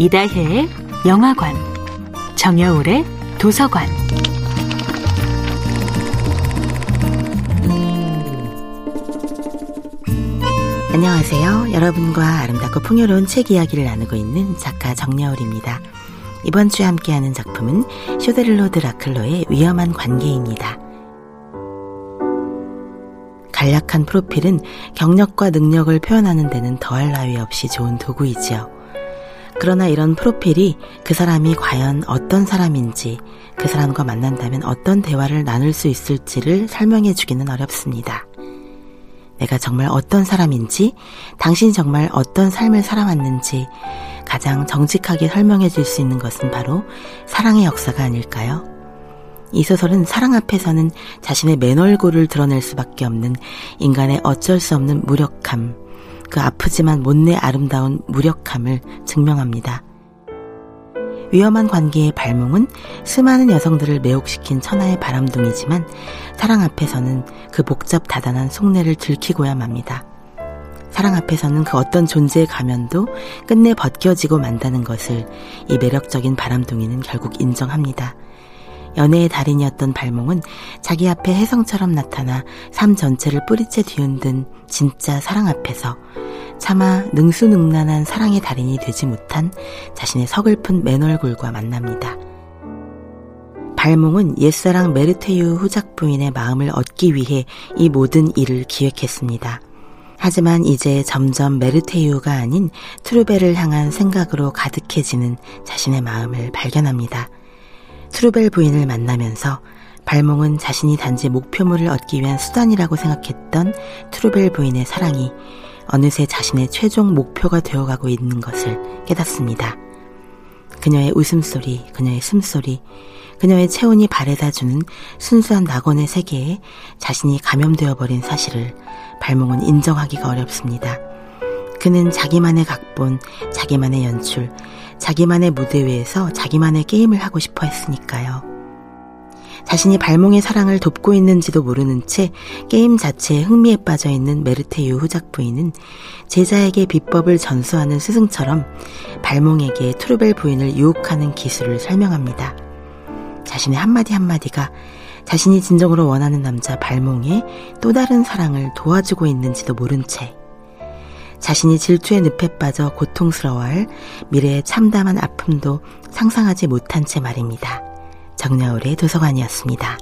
이다혜의 영화관, 정여울의 도서관. 안녕하세요. 여러분과 아름답고 풍요로운 책 이야기를 나누고 있는 작가 정여울입니다. 이번 주에 함께하는 작품은 쇼데를로 드 라클로의 위험한 관계입니다. 간략한 프로필은 경력과 능력을 표현하는 데는 더할 나위 없이 좋은 도구이지요. 그러나 이런 프로필이 그 사람이 과연 어떤 사람인지, 그 사람과 만난다면 어떤 대화를 나눌 수 있을지를 설명해 주기는 어렵습니다. 내가 정말 어떤 사람인지, 당신이 정말 어떤 삶을 살아왔는지 가장 정직하게 설명해 줄 수 있는 것은 바로 사랑의 역사가 아닐까요? 이 소설은 사랑 앞에서는 자신의 맨얼굴을 드러낼 수밖에 없는 인간의 어쩔 수 없는 무력함, 그 아프지만 못내 아름다운 무력함을 증명합니다. 위험한 관계의 발몽은 수많은 여성들을 매혹시킨 천하의 바람둥이지만 사랑 앞에서는 그 복잡 다단한 속내를 들키고야 맙니다. 사랑 앞에서는 그 어떤 존재의 가면도 끝내 벗겨지고 만다는 것을 이 매력적인 바람둥이는 결국 인정합니다. 연애의 달인이었던 발몽은 자기 앞에 혜성처럼 나타나 삶 전체를 뿌리째 뒤흔든 진짜 사랑 앞에서 차마 능수능란한 사랑의 달인이 되지 못한 자신의 서글픈 맨얼굴과 만납니다. 발몽은 옛사랑 메르테유 후작 부인의 마음을 얻기 위해 이 모든 일을 기획했습니다. 하지만 이제 점점 메르테유가 아닌 트루벨을 향한 생각으로 가득해지는 자신의 마음을 발견합니다. 트루벨 부인을 만나면서 발몽은 자신이 단지 목표물을 얻기 위한 수단이라고 생각했던 트루벨 부인의 사랑이 어느새 자신의 최종 목표가 되어가고 있는 것을 깨닫습니다. 그녀의 웃음소리, 그녀의 숨소리, 그녀의 체온이 바래다 주는 순수한 낙원의 세계에 자신이 감염되어 버린 사실을 발몽은 인정하기가 어렵습니다. 그는 자기만의 각본, 자기만의 연출, 자기만의 무대 위에서 자기만의 게임을 하고 싶어 했으니까요. 자신이 발몽의 사랑을 돕고 있는지도 모르는 채 게임 자체에 흥미에 빠져 있는 메르테유 후작 부인은 제자에게 비법을 전수하는 스승처럼 발몽에게 트루벨 부인을 유혹하는 기술을 설명합니다. 자신의 한마디 한마디가 자신이 진정으로 원하는 남자 발몽의 또 다른 사랑을 도와주고 있는지도 모른 채 자신이 질투의 늪에 빠져 고통스러워할 미래의 참담한 아픔도 상상하지 못한 채 말입니다. 정야울의 도서관이었습니다.